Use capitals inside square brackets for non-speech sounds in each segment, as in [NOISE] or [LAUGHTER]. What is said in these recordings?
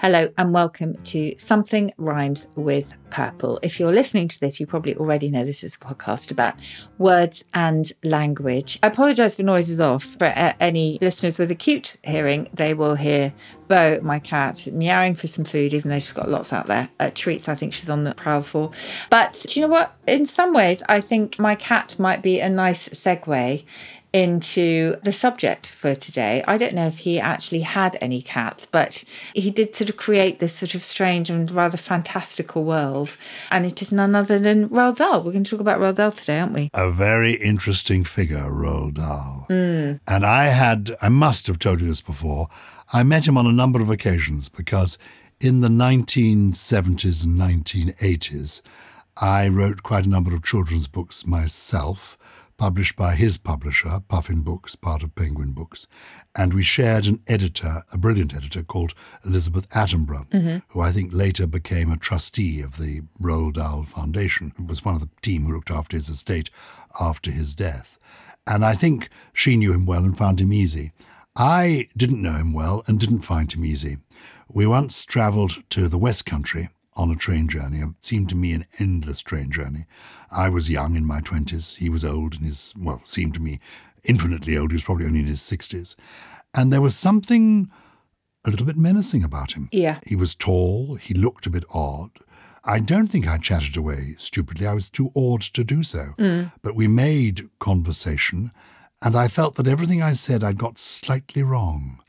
Hello and welcome to Something Rhymes with Purple. If you're listening to this, you probably already know this is a podcast about words and language. I apologise for noises off. but uh, any listeners with acute hearing, they will hear Bo, my cat, meowing for some food, even though she's got lots out there. Uh, treats, I think she's on the prowl for. But do you know what? In some ways, I think my cat might be a nice segue into the subject for today. I don't know if he actually had any cats, but he did sort of create this sort of strange and rather fantastical world. And it is none other than Roald Dahl. We're going to talk about Roald Dahl today, aren't we? A very interesting figure, Roald Dahl. Mm. And I had, I must have told you this before, I met him on a number of occasions because in the 1970s and 1980s, I wrote quite a number of children's books myself published by his publisher, Puffin Books, part of Penguin Books. And we shared an editor, a brilliant editor called Elizabeth Attenborough, mm-hmm. who I think later became a trustee of the Roald Dahl Foundation, and was one of the team who looked after his estate after his death. And I think she knew him well and found him easy. I didn't know him well and didn't find him easy. We once travelled to the West Country on a train journey. It seemed to me an endless train journey. I was young in my 20s. He was old in his, well, seemed to me infinitely old. He was probably only in his 60s. And there was something a little bit menacing about him. Yeah. He was tall. He looked a bit odd. I don't think I chatted away stupidly. I was too awed to do so. Mm. But we made conversation, and I felt that everything I said I'd got slightly wrong.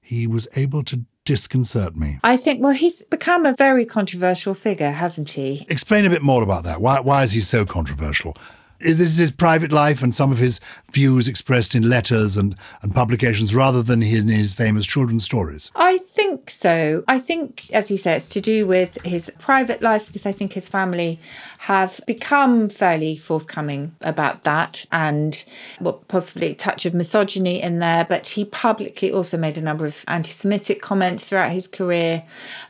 He was able to disconcert me. I think, well, he's become a very controversial figure, hasn't he? Explain a bit more about that. Why, why is he so controversial? Is this his private life and some of his views expressed in letters and, and publications rather than in his famous children's stories? I think so. I think, as you say, it's to do with his private life because I think his family have become fairly forthcoming about that and well, possibly a touch of misogyny in there. But he publicly also made a number of anti Semitic comments throughout his career.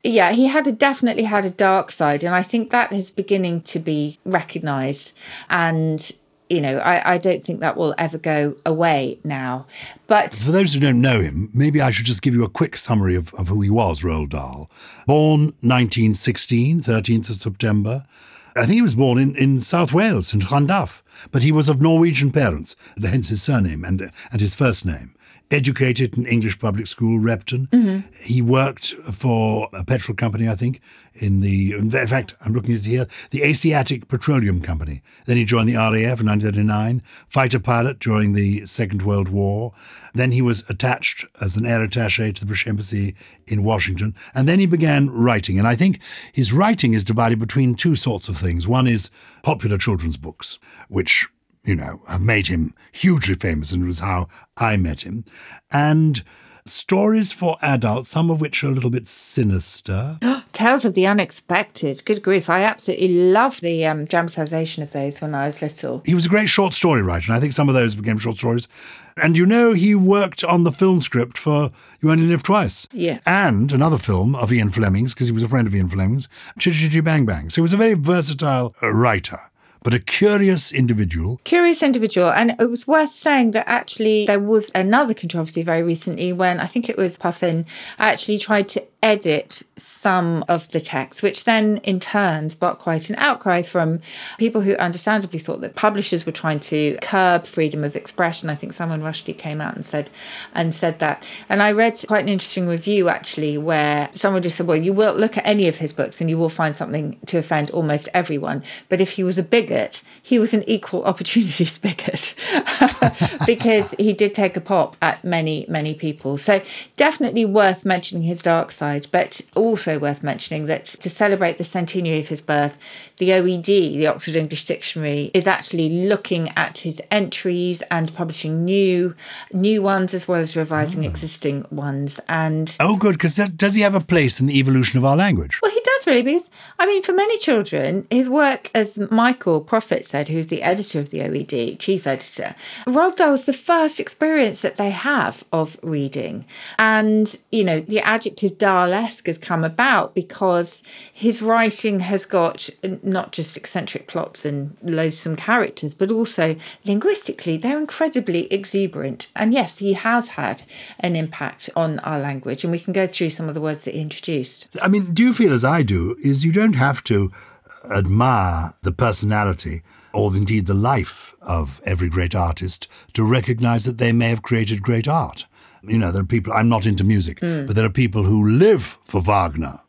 Yeah, he had a, definitely had a dark side. And I think that is beginning to be recognised. And you know, I, I don't think that will ever go away now. But for those who don't know him, maybe I should just give you a quick summary of, of who he was, Roald Dahl. Born 1916, 13th of September. I think he was born in, in South Wales, in Llandaff, but he was of Norwegian parents, hence his surname and, and his first name educated in English public school, Repton. Mm-hmm. He worked for a petrol company, I think, in the, in fact, I'm looking at it here, the Asiatic Petroleum Company. Then he joined the RAF in 1939, fighter pilot during the Second World War. Then he was attached as an air attache to the British Embassy in Washington. And then he began writing. And I think his writing is divided between two sorts of things. One is popular children's books, which you know, have made him hugely famous and was how I met him. And stories for adults, some of which are a little bit sinister. [GASPS] Tales of the Unexpected. Good grief. I absolutely love the um, dramatization of those when I was little. He was a great short story writer, and I think some of those became short stories. And you know, he worked on the film script for You Only Live Twice. Yes. And another film of Ian Fleming's, because he was a friend of Ian Fleming's, Chitty Chitty Bang Bang. So he was a very versatile writer but a curious individual. Curious individual. And it was worth saying that actually there was another controversy very recently when I think it was Puffin actually tried to edit some of the text, which then in turn sparked quite an outcry from people who understandably thought that publishers were trying to curb freedom of expression. I think Salman Rushdie came out and said and said that. And I read quite an interesting review actually where someone just said, Well, you will look at any of his books and you will find something to offend almost everyone. But if he was a bigot, he was an equal opportunities [LAUGHS] bigot [LAUGHS] because he did take a pop at many, many people. So definitely worth mentioning his dark side, but also worth mentioning that to celebrate the centenary of his birth, the OED, the Oxford English Dictionary, is actually looking at his entries and publishing new new ones as well as revising oh. existing ones. And oh, good, because does he have a place in the evolution of our language? Well, he does really, because I mean, for many children, his work, as Michael Proffitt said, who's the editor of the OED, chief editor, Roald Dahl was the first experience that they have of reading, and you know, the adjective Dahlesque has come about because his writing has got not just eccentric plots and loathsome characters, but also linguistically, they're incredibly exuberant. And yes, he has had an impact on our language, and we can go through some of the words that he introduced. I mean, do you feel as I do, is you don't have to admire the personality or indeed the life of every great artist to recognize that they may have created great art. You know, there are people, I'm not into music, mm. but there are people who live for Wagner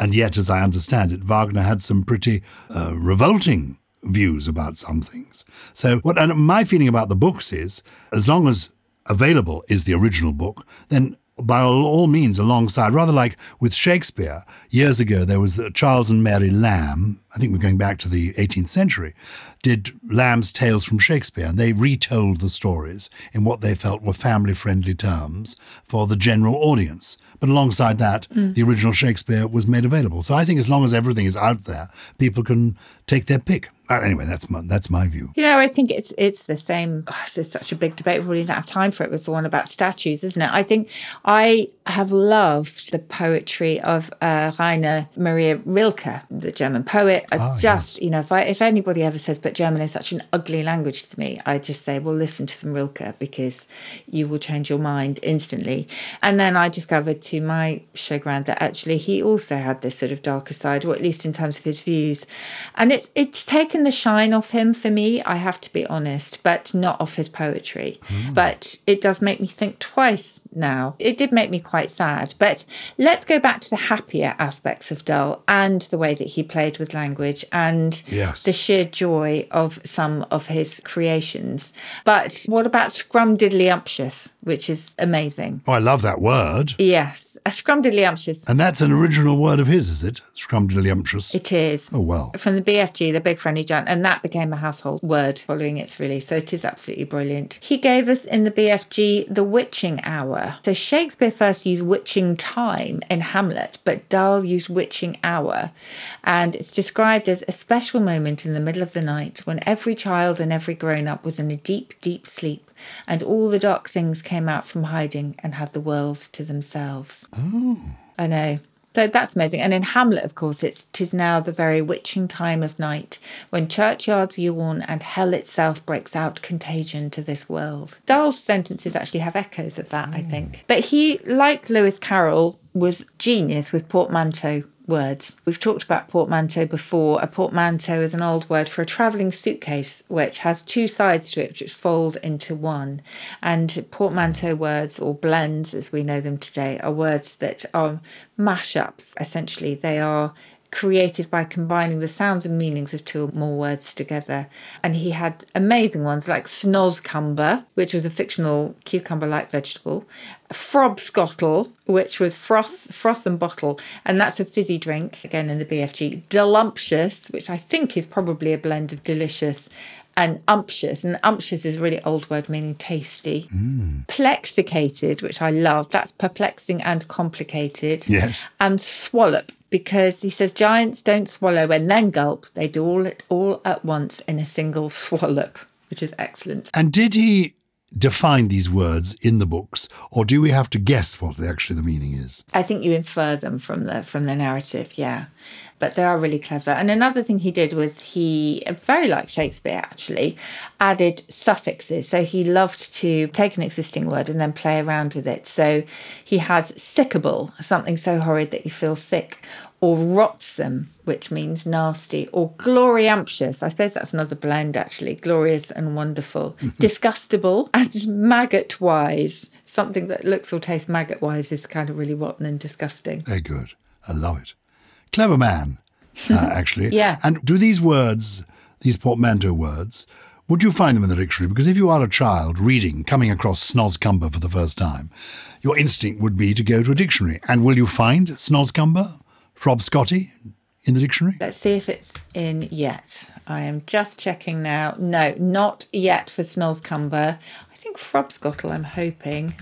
and yet, as I understand it, Wagner had some pretty uh, revolting views about some things. So, what and my feeling about the books is, as long as available is the original book, then by all means alongside, rather like with Shakespeare. Years ago, there was Charles and Mary Lamb, I think we're going back to the 18th century, did Lamb's Tales from Shakespeare. And they retold the stories in what they felt were family friendly terms for the general audience. But alongside that, mm. the original Shakespeare was made available. So I think as long as everything is out there, people can take their pick. Uh, anyway, that's my that's my view. You know, I think it's it's the same. Oh, this is such a big debate. We really don't have time for it. it. Was the one about statues, isn't it? I think I have loved the poetry of uh, Rainer Maria Rilke, the German poet. I oh, just, yes. you know, if I if anybody ever says, "But German is such an ugly language to me," I just say, "Well, listen to some Rilke because you will change your mind instantly." And then I discovered, to my chagrin, that actually he also had this sort of darker side, or at least in terms of his views. And it's it's taken taken the shine off him for me, I have to be honest, but not off his poetry. Mm. But it does make me think twice now. It did make me quite sad. But let's go back to the happier aspects of Dahl and the way that he played with language and yes. the sheer joy of some of his creations. But what about scrumdiddlyumptious, which is amazing? Oh, I love that word. Yes, a scrumdiddlyumptious. And that's an original word of his, is it? Scrumdiddlyumptious. It is. Oh, well. From the BFG, the Big Friendly Giant, and that became a household word following its release. So it is absolutely brilliant. He gave us in the BFG the witching hour hour. So Shakespeare first used witching time in Hamlet, but Dahl used witching hour. And it's described as a special moment in the middle of the night when every child and every grown up was in a deep, deep sleep, and all the dark things came out from hiding and had the world to themselves. Oh. I know. That's amazing. And in Hamlet, of course, it's tis now the very witching time of night, when churchyards yawn and hell itself breaks out contagion to this world. Dahl's sentences actually have echoes of that, mm. I think. But he, like Lewis Carroll, was genius with portmanteau words. We've talked about portmanteau before. A portmanteau is an old word for a travelling suitcase, which has two sides to it, which fold into one. And portmanteau words, or blends as we know them today, are words that are mashups, essentially. They are created by combining the sounds and meanings of two or more words together. And he had amazing ones like snozzcumber, which was a fictional cucumber-like vegetable, frobscottle, which was froth, froth and bottle, and that's a fizzy drink, again in the BFG. Delumptious, which I think is probably a blend of delicious and umptious. And umptious is a really old word meaning tasty. Mm. Plexicated, which I love. That's perplexing and complicated. Yes. And swallop, because he says giants don't swallow and then gulp. They do all all at once in a single [LAUGHS] swallow, which is excellent. And did he define these words in the books, or do we have to guess what the, actually the meaning is? I think you infer them from the from the narrative, yeah. But they are really clever. And another thing he did was he, very like Shakespeare actually, added suffixes. So he loved to take an existing word and then play around with it. So he has sickable, something so horrid that you feel sick, or rotsome, which means nasty, or gloriumptious. I suppose that's another blend, actually glorious and wonderful. [LAUGHS] Disgustable and maggot wise. Something that looks or tastes maggot wise is kind of really rotten and disgusting. Very good. I love it. Clever man, uh, [LAUGHS] actually. Yeah. And do these words, these portmanteau words, would you find them in the dictionary? Because if you are a child reading, coming across Snozzcumber for the first time, your instinct would be to go to a dictionary. And will you find Snozzcumber? Frobscottle in the dictionary? Let's see if it's in yet. I am just checking now. No, not yet for Snozzcumber. I think Frobscottle, I'm hoping.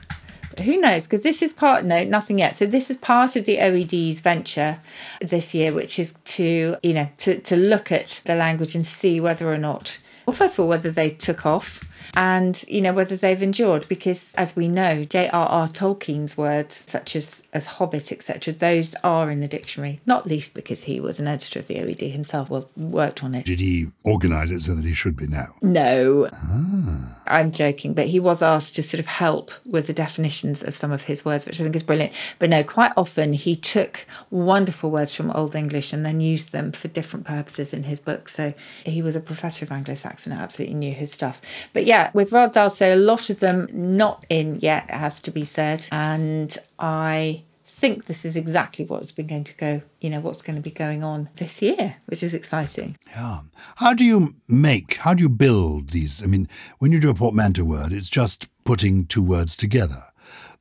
But who knows? Because this is part, no, nothing yet. So this is part of the OED's venture this year, which is to, you know, to, to look at the language and see whether or not, well, first of all, whether they took off and you know whether they've endured because as we know J.R.R. Tolkien's words such as as hobbit etc those are in the dictionary not least because he was an editor of the OED himself well worked on it. Did he organise it so that he should be now? no. Ah. I'm joking but he was asked to sort of help with the definitions of some of his words which I think is brilliant. But no quite often he took wonderful words from Old English and then used them for different purposes in his book. So he was a professor of Anglo-Saxon and absolutely knew his stuff but yeah with Roald Dahl, so a lot of them not in yet, it has to be said. And I think this is exactly what's been going to go, you know, what's going to be going on this year, which is exciting. Yeah. How do you make, how do you build these? I mean, when you do a portmanteau word, it's just putting two words together.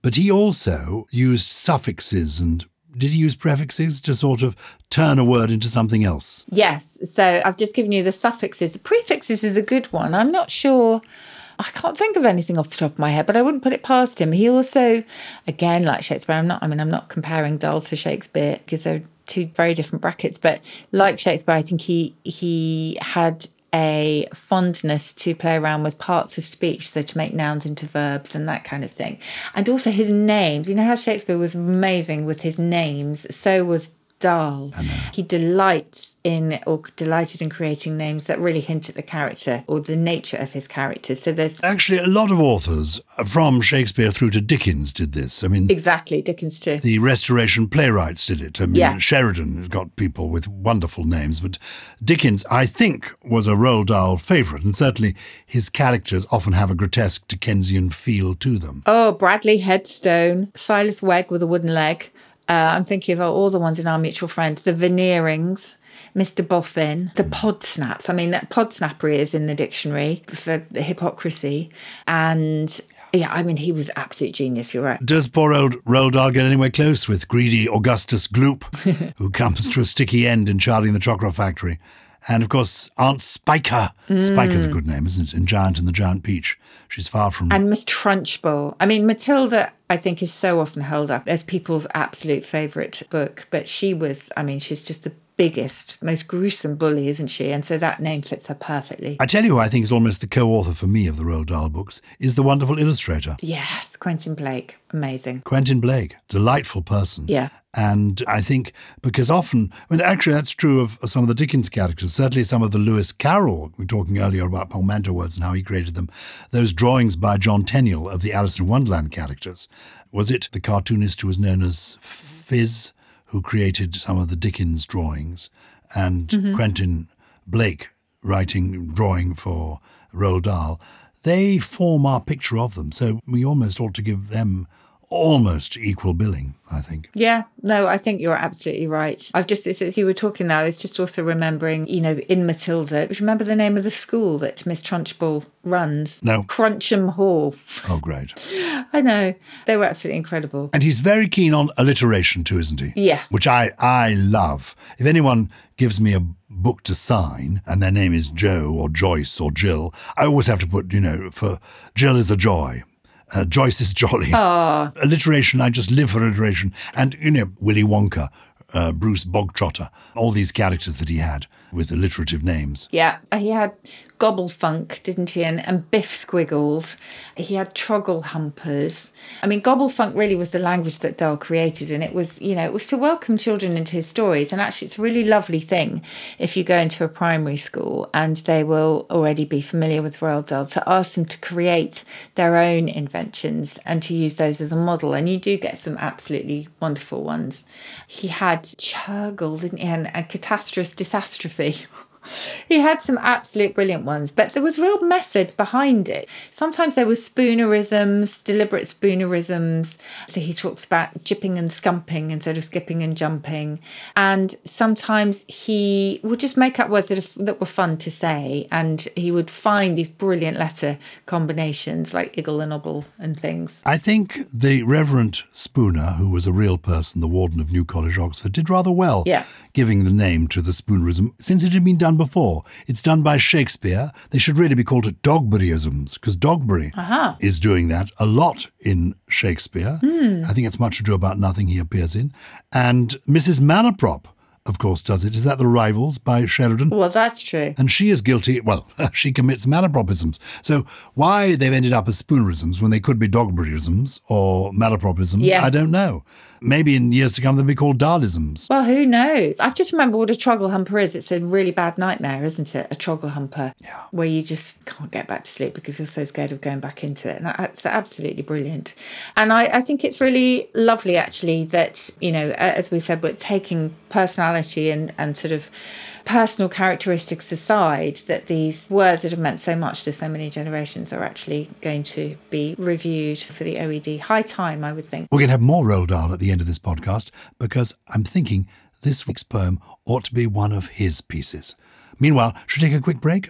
But he also used suffixes and did he use prefixes to sort of turn a word into something else? Yes. So I've just given you the suffixes. The prefixes is a good one. I'm not sure. I can't think of anything off the top of my head, but I wouldn't put it past him. He also, again, like Shakespeare, I'm not, I mean, I'm not comparing Dahl to Shakespeare because they're two very different brackets, but like Shakespeare, I think he, he had a fondness to play around with parts of speech, so to make nouns into verbs and that kind of thing. And also his names. You know how Shakespeare was amazing with his names? So was Dahl. He delights in or delighted in creating names that really hint at the character or the nature of his characters. So there's Actually, a lot of authors uh, from Shakespeare through to Dickens did this. I mean, exactly Dickens too. the Restoration playwrights did it. I mean, Yeah. Sheridan has got people with wonderful names, but Dickens, I think, was a Roald Dahl favourite, and certainly his characters often have a grotesque Dickensian feel to them. Oh, Bradley Headstone, Silas Wegg with a wooden leg. Uh, I'm thinking of all the ones in our mutual friends. The Veneerings, Mr. Boffin, the Podsnaps. I mean, that Podsnappery is in the dictionary for hypocrisy. And yeah, I mean, he was absolute genius. You're right. Does poor old Roald Dahl get anywhere close with greedy Augustus Gloop, [LAUGHS] who comes to a sticky end in Charlie the Chocolate Factory? And of course, Aunt Spiker. Mm. Spiker's a good name, isn't it? In Giant and the Giant Peach. She's far from. And Miss Trunchbull. I mean, Matilda, I think, is so often held up as people's absolute favourite book. But she was, I mean, she's just the biggest, most gruesome bully, isn't she? And so that name fits her perfectly. I tell you who I think is almost the co author for me of the Roald Dahl books is the wonderful illustrator. Yes, Quentin Blake. Amazing. Quentin Blake, delightful person. Yeah. And I think because often, I mean, actually, that's true of some of the Dickens characters, certainly some of the Lewis Carroll, we were talking earlier about portmanteau words and how he created them, those drawings by John Tenniel of the Alice in Wonderland characters. Was it the cartoonist who was known as Phiz who created some of the Dickens drawings and mm-hmm. Quentin Blake writing, drawing for Roald Dahl? They form our picture of them. So we almost ought to give them almost equal billing, I think. Yeah, no, I think you're absolutely right. I've just, as you were talking there, I was just also remembering, you know, in Matilda, remember the name of the school that Miss Trunchbull runs? No. Crunchem Hall. Oh, great. [LAUGHS] I know. They were absolutely incredible. And he's very keen on alliteration too, isn't he? Yes. Which I, I love. If anyone gives me a book to sign and their name is Joe or Joyce or Jill, I always have to put, you know, for Jill is a joy. Uh, Joyce is jolly. Alliteration, I just live for alliteration. And, you know, Willy Wonka, uh, Bruce Bogtrotter, all these characters that he had with alliterative names. Yeah, he had Gobblefunk, didn't he? And, and Biff Squiggles. He had Troggle Humpers. I mean, Gobblefunk really was the language that Dahl created, and it was, you know, it was to welcome children into his stories. And actually, it's a really lovely thing if you go into a primary school and they will already be familiar with Roald Dahl to ask them to create their own inventions and to use those as a model. And you do get some absolutely wonderful ones. He had Churgle, didn't he? And, and Catastrophe Disastrophe. [LAUGHS] he had some absolute brilliant ones, but there was real method behind it. Sometimes there was spoonerisms, deliberate spoonerisms. So he talks about jipping and scumping instead of skipping and jumping. And sometimes he would just make up words that, are, that were fun to say. And he would find these brilliant letter combinations like iggle and obble and things. I think the Reverend Spooner, who was a real person, the warden of New College, Oxford, did rather well Yeah. Giving the name to the spoonerism since it had been done before. It's done by Shakespeare. They should really be called it Dogberryisms because Dogberry uh-huh. is doing that a lot in Shakespeare. Hmm. I think it's much ado about nothing he appears in. And Mrs. Malaprop, of course, does it. Is that The Rivals by Sheridan? Well, that's true. And she is guilty, well, [LAUGHS] she commits malapropisms. So why they've ended up as spoonerisms when they could be dogberryisms or malapropisms, Yes. I don't know. Maybe in years to come they'll be called Dahlisms. Well, who knows? I've just remembered what a trogglehumper is. It's a really bad nightmare, isn't it? A trogglehumper. Yeah. Where you just can't get back to sleep because you're so scared of going back into it. And that's absolutely brilliant. And I, I think it's really lovely, actually, that, you know, as we said, we're taking personality and, and sort of personal characteristics aside, that these words that have meant so much to so many generations are actually going to be reviewed for the OED. High time, I would think. We're going to have more Roald Dahl at the end of this podcast because I'm thinking this week's poem ought to be one of his pieces. Meanwhile, should we take a quick break?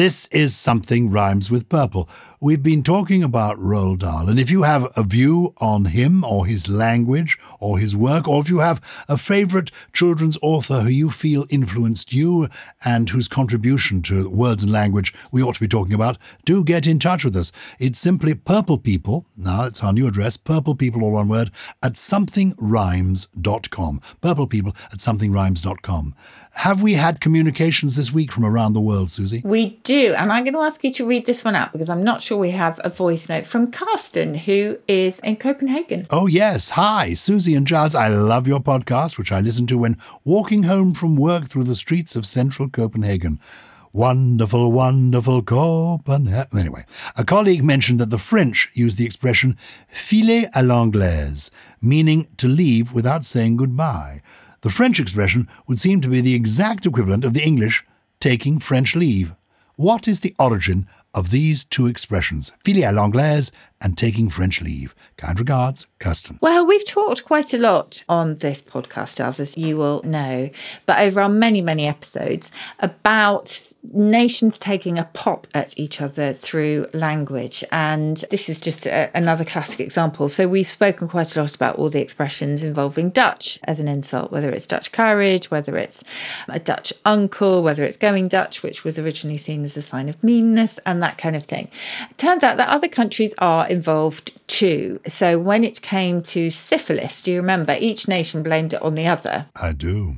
This is Something Rhymes with Purple. We've been talking about Roald Dahl, and if you have a view on him or his language or his work, or if you have a favourite children's author who you feel influenced you and whose contribution to words and language we ought to be talking about, do get in touch with us. It's simply Purple People, now it's our new address, Purple People, all one word, at somethingrhymes.com. Purple People at somethingrhymes.com. Have we had communications this week from around the world, Susie? We do. And I'm going to ask you to read this one out because I'm not sure we have a voice note from Carsten, who is in Copenhagen. Oh, yes. Hi, Susie and Gyles. I love your podcast, which I listen to when walking home from work through the streets of central Copenhagen. Wonderful, wonderful Copenhagen. Anyway, a colleague mentioned that the French use the expression filer à l'anglaise, meaning to leave without saying goodbye. The French expression would seem to be the exact equivalent of the English taking French leave. What is the origin of these two expressions, filer à l'anglaise and taking French leave? Kind regards, Kirsten. Well, we've talked quite a lot on this podcast, as you will know, but over our many, many episodes about nations taking a pop at each other through language. And this is just a, another classic example. So we've spoken quite a lot about all the expressions involving Dutch as an insult, whether it's Dutch courage, whether it's a Dutch uncle, whether it's going Dutch, which was originally seen as a sign of meanness, and that kind of thing. It turns out that other countries are involved too. So when it came to syphilis, do you remember each nation blamed it on the other? [LAUGHS] I do.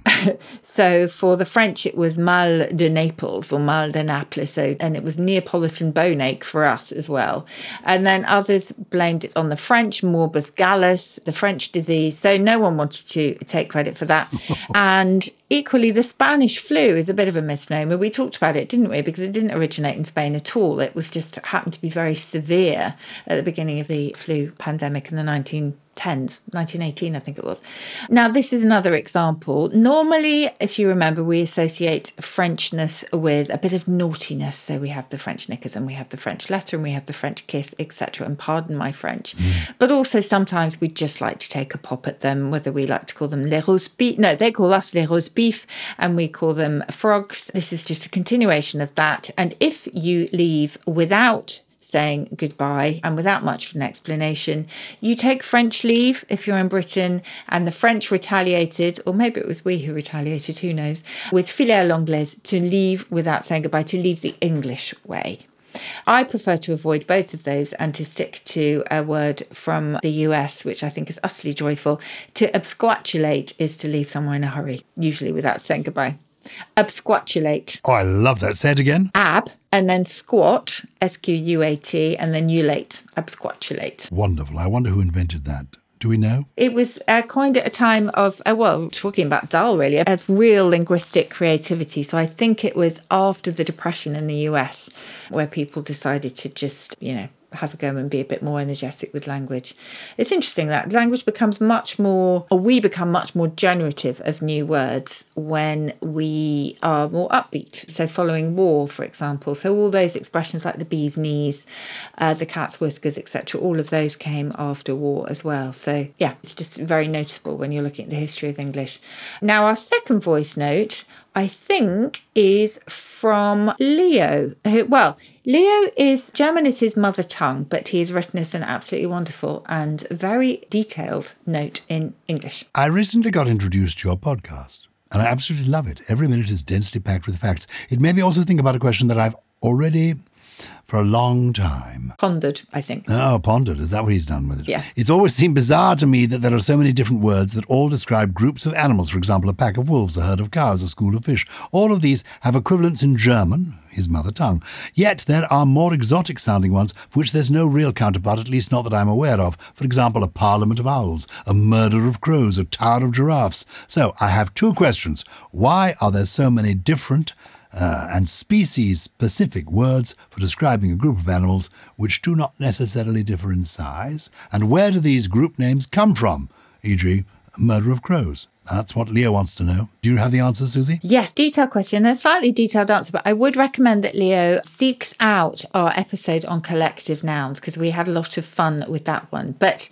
So for the French, it was mal de Naples or mal de Naples, so, and it was Neapolitan bone ache for us as well. And then others blamed it on the French, morbus gallus, the French disease. So no one wanted to take credit for that. [LAUGHS] and equally, the Spanish flu is a bit of a misnomer. We talked about it, didn't we? Because it didn't originate in Spain at all. It was just happened to be very severe at the beginning of the flu pandemic in the 10s, 1918, I think it was. Now, this is another example. Normally, if you remember, we associate Frenchness with a bit of naughtiness. So we have the French knickers and we have the French letter and we have the French kiss, etc. And pardon my French. Mm. But also sometimes we just like to take a pop at them, whether we like to call them les rose beef. No, they call us les rose beef and we call them frogs. This is just a continuation of that. And if you leave without saying goodbye and without much of an explanation. You take French leave if you're in Britain, and the French retaliated, or maybe it was we who retaliated, who knows, with filer à l'anglaise to leave without saying goodbye, to leave the English way. I prefer to avoid both of those and to stick to a word from the US, which I think is utterly joyful. To absquatulate is to leave somewhere in a hurry, usually without saying goodbye. Absquatulate. Oh, I love that. Say it again. Ab and then squat, S Q U A T, and then ulate, absquatulate. Wonderful. I wonder who invented that. Do we know? It was uh, coined at a time of, uh, well, talking about Dahl really, of real linguistic creativity. So I think it was after the Depression in the US where people decided to just, you know, have a go and be a bit more energetic with language. It's interesting that language becomes much more, or we become much more generative of new words when we are more upbeat. So, following war, for example. So, all those expressions like the bee's knees, uh, the cat's whiskers, etc., all of those came after war as well. So, yeah, it's just very noticeable when you're looking at the history of English. Now, our second voice note I think, is from Leo. Well, Leo is German is his mother tongue, but he has written us an absolutely wonderful and very detailed note in English. I recently got introduced to your podcast, and I absolutely love it. Every minute is densely packed with facts. It made me also think about a question that I've already for a long time. Pondered, I think. Oh, pondered. Is that what he's done with it? Yeah. It's always seemed bizarre to me that there are so many different words that all describe groups of animals. For example, a pack of wolves, a herd of cows, a school of fish. All of these have equivalents in German, his mother tongue. Yet there are more exotic sounding ones for which there's no real counterpart, at least not that I'm aware of. For example, a parliament of owls, a murder of crows, a tower of giraffes. So I have two questions. Why are there so many different uh, and species specific words for describing a group of animals which do not necessarily differ in size? And where do these group names come from, e.g., murder of crows? That's what Leo wants to know. Do you have the answer, Susie? Yes, detailed question, a slightly detailed answer, but I would recommend that Leo seeks out our episode on collective nouns because we had a lot of fun with that one. But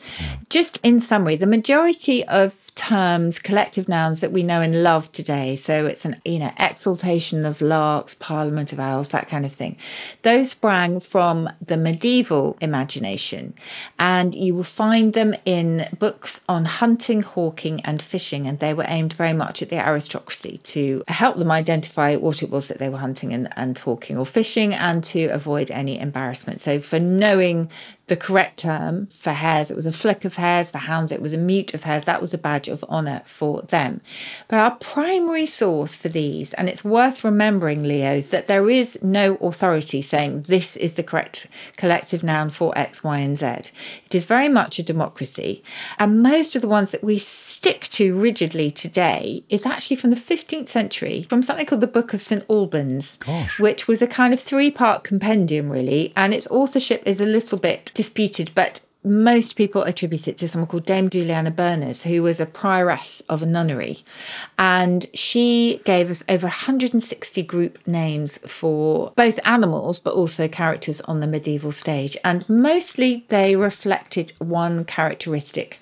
just in summary, the majority of terms, collective nouns that we know and love today, so it's an you know exaltation of larks, parliament of owls, that kind of thing. Those sprang from the medieval imagination, and you will find them in books on hunting, hawking, and fishing and they were aimed very much at the aristocracy to help them identify what it was that they were hunting and, and hawking or fishing and to avoid any embarrassment. So, for knowing the correct term for hares. It was a flick of hares. For hounds, it was a mute of hares. That was a badge of honour for them. But our primary source for these, and it's worth remembering, Leo, that there is no authority saying this is the correct collective noun for X, Y, and Z. It is very much a democracy. And most of the ones that we stick to rigidly today is actually from the 15th century, from something called the Book of St. Albans, Gosh. which was a kind of three part compendium, really. And its authorship is a little bit disputed, but most people attribute it to someone called Dame Juliana Berners, who was a prioress of a nunnery. And she gave us over 160 group names for both animals, but also characters on the medieval stage. And mostly they reflected one characteristic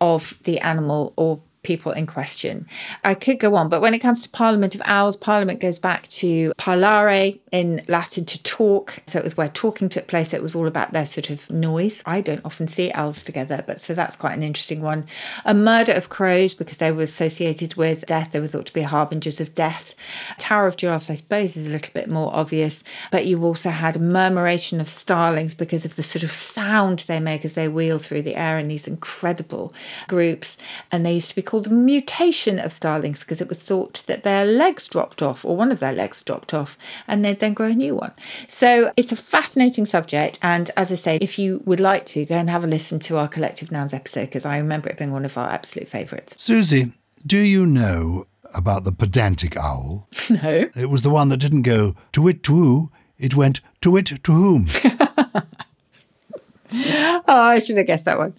of the animal or people in question. I could go on, but when it comes to Parliament of Owls, Parliament goes back to parlare in Latin to talk. So it was where talking took place. It was all about their sort of noise. I don't often see owls together, but so that's quite an interesting one. A murder of crows because they were associated with death. They were thought to be harbingers of death. Tower of giraffes, I suppose, is a little bit more obvious, but you also had murmuration of starlings because of the sort of sound they make as they wheel through the air in these incredible groups. And they used to be called mutation of starlings because it was thought that their legs dropped off or one of their legs dropped off and they'd then grow a new one. So it's a fascinating subject. And as I say, if you would like to, go and have a listen to our collective nouns episode because I remember it being one of our absolute favourites. Susie, do you know about the pedantic owl? [LAUGHS] No. It was the one that didn't go to it to who, it went to it to whom. [LAUGHS] oh, I should have guessed that one.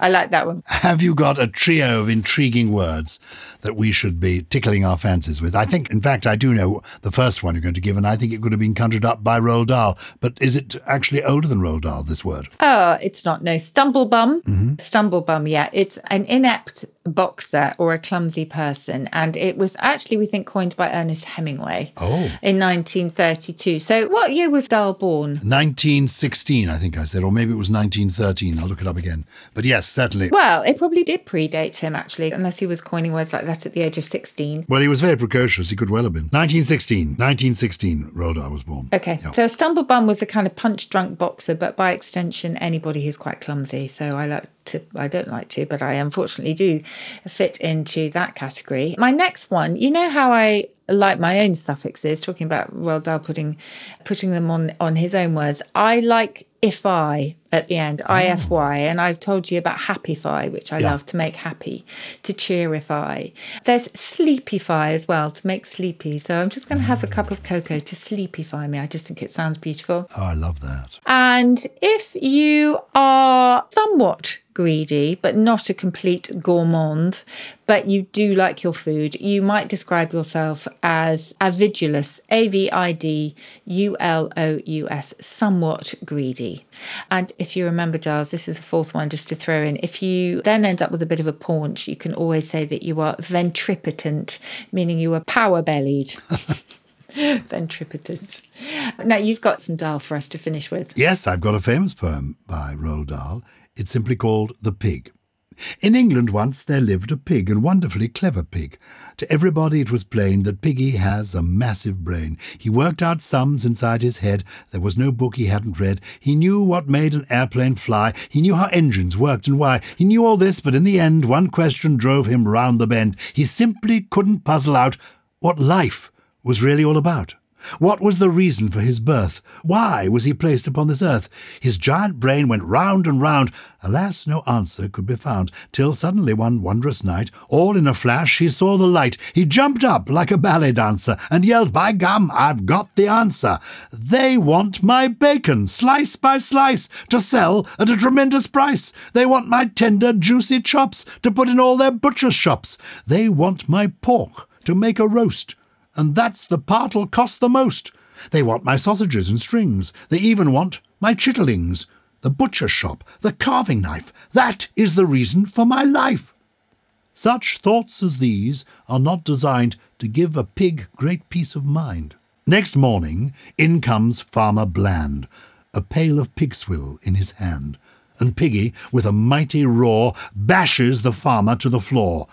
I like that one. Have you got a trio of intriguing words that we should be tickling our fancies with? I think, in fact, I do know the first one you're going to give, and I think it could have been conjured up by Roald Dahl. But is it actually older than Roald Dahl, this word? Oh, it's not. No, stumblebum. Mm-hmm. Stumblebum, yeah. It's an inept boxer or a clumsy person. And it was actually, we think, coined by Ernest Hemingway oh. in 1932. So what year was Dahl born? 1916, I think I said, or maybe it was 1913. I'll look it up again. But yes, certainly. Well, it probably did predate him, actually, unless he was coining words like that at the age of 16. Well, he was very precocious. He could well have been. 1916. 1916, Roald was born. Okay. Yeah. So a stumblebum was a kind of punch drunk boxer, but by extension, anybody who's quite clumsy. So I like to, I don't like to, but I unfortunately do fit into that category. My next one, you know how I like my own suffixes, talking about Roald Dahl putting putting them on on his own words. I like if I at the end, ah. oh. IFY, and I've told you about happify, which I yeah. love to make happy, to cheerify. There's sleepify as well, to make sleepy. So I'm just going to have a cup of cocoa to sleepify me. I just think it sounds beautiful. Oh, I love that. And if you are somewhat greedy, but not a complete gourmand, but you do like your food, you might describe yourself as avidulous, A V I D U L O U S, somewhat greedy. And if you remember, Gyles, this is the fourth one just to throw in. If you then end up with a bit of a paunch, you can always say that you are ventripotent, meaning you are power bellied. [LAUGHS] ventripotent. Now, you've got some Dahl for us to finish with. Yes, I've got a famous poem by Roald Dahl. It's simply called The Pig. In England once there lived a pig, a wonderfully clever pig. To everybody it was plain that Piggy has a massive brain. He worked out sums inside his head. There was no book he hadn't read. He knew what made an airplane fly. He knew how engines worked and why. He knew all this, but in the end, one question drove him round the bend. He simply couldn't puzzle out what life was really all about. What was the reason for his birth? Why was he placed upon this earth? His giant brain went round and round. Alas, no answer could be found, till suddenly one wondrous night, all in a flash, he saw the light. He jumped up like a ballet dancer and yelled, By gum, I've got the answer. They want my bacon, slice by slice, to sell at a tremendous price. They want my tender, juicy chops to put in all their butcher's shops. They want my pork to make a roast and that's the part'll cost the most. They want my sausages and strings. They even want my chitterlings. The butcher's shop, the carving knife. That is the reason for my life. Such thoughts as these are not designed to give a pig great peace of mind. Next morning, in comes Farmer Bland, a pail of pig swill in his hand, and Piggy, with a mighty roar, bashes the farmer to the floor.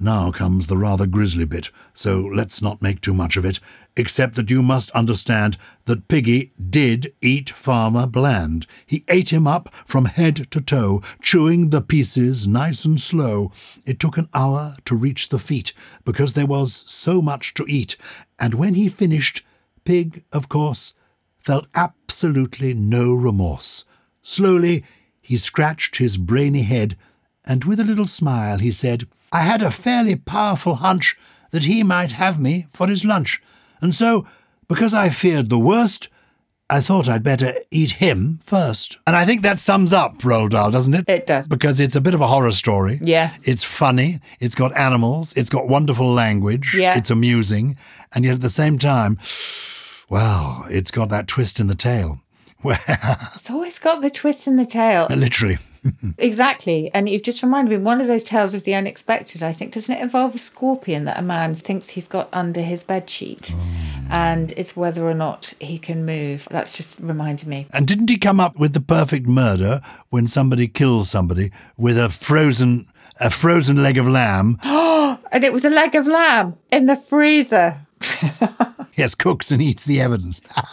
Now comes the rather grisly bit, so let's not make too much of it, except that you must understand that Piggy did eat Farmer Bland. He ate him up from head to toe, chewing the pieces nice and slow. It took an hour to reach the feet, because there was so much to eat, and when he finished, Pig, of course, felt absolutely no remorse. Slowly he scratched his brainy head, and with a little smile he said, I had a fairly powerful hunch that he might have me for his lunch, and so, because I feared the worst, I thought I'd better eat him first. And I think that sums up Roald Dahl, doesn't it? It does. Because it's a bit of a horror story. Yes. It's funny, it's got animals, it's got wonderful language, yeah. it's amusing, and yet at the same time, well, it's got that twist in the tail. [LAUGHS] it's always got the twist in the tail. Literally. [LAUGHS] exactly. And you've just reminded me one of those tales of the unexpected, I think, doesn't it involve a scorpion that a man thinks he's got under his bed sheet? Mm. And it's whether or not he can move. That's just reminded me. And didn't he come up with the perfect murder when somebody kills somebody with a frozen a frozen leg of lamb? Oh, [GASPS] and it was a leg of lamb in the freezer. [LAUGHS] yes, cooks and eats the evidence. [LAUGHS]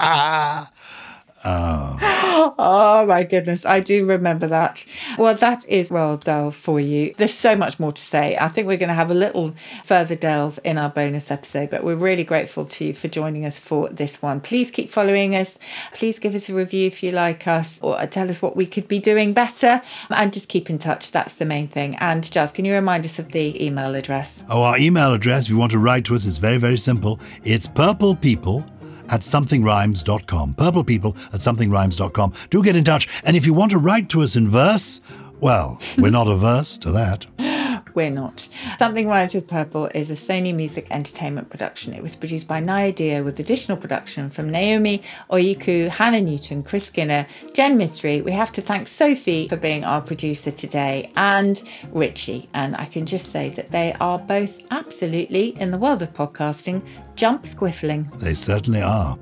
Oh. [GASPS] oh my goodness, I do remember that. Well, that is Roald Dahl for you. There's so much more to say. I think we're going to have a little further delve in our bonus episode, but we're really grateful to you for joining us for this one. Please keep following us. Please give us a review if you like us, or tell us what we could be doing better, and just keep in touch. That's the main thing. And Jazz, can you remind us of the email address? Oh, our email address, if you want to write to us, is very, very simple. It's purplepeople at somethingrhymes.com. Purple people at somethingrhymes.com. Do get in touch. And if you want to write to us in verse, well, we're not averse to that. [LAUGHS] We're not. Something Rhymes with Purple is a Sony Music Entertainment production. It was produced by Naya with additional production from Naomi Oyiku, Hannah Newton, Chris Skinner, Jen Mystery. We have to thank Sophie for being our producer today and Richie. And I can just say that they are both absolutely, in the world of podcasting, jump squiffling. They certainly are.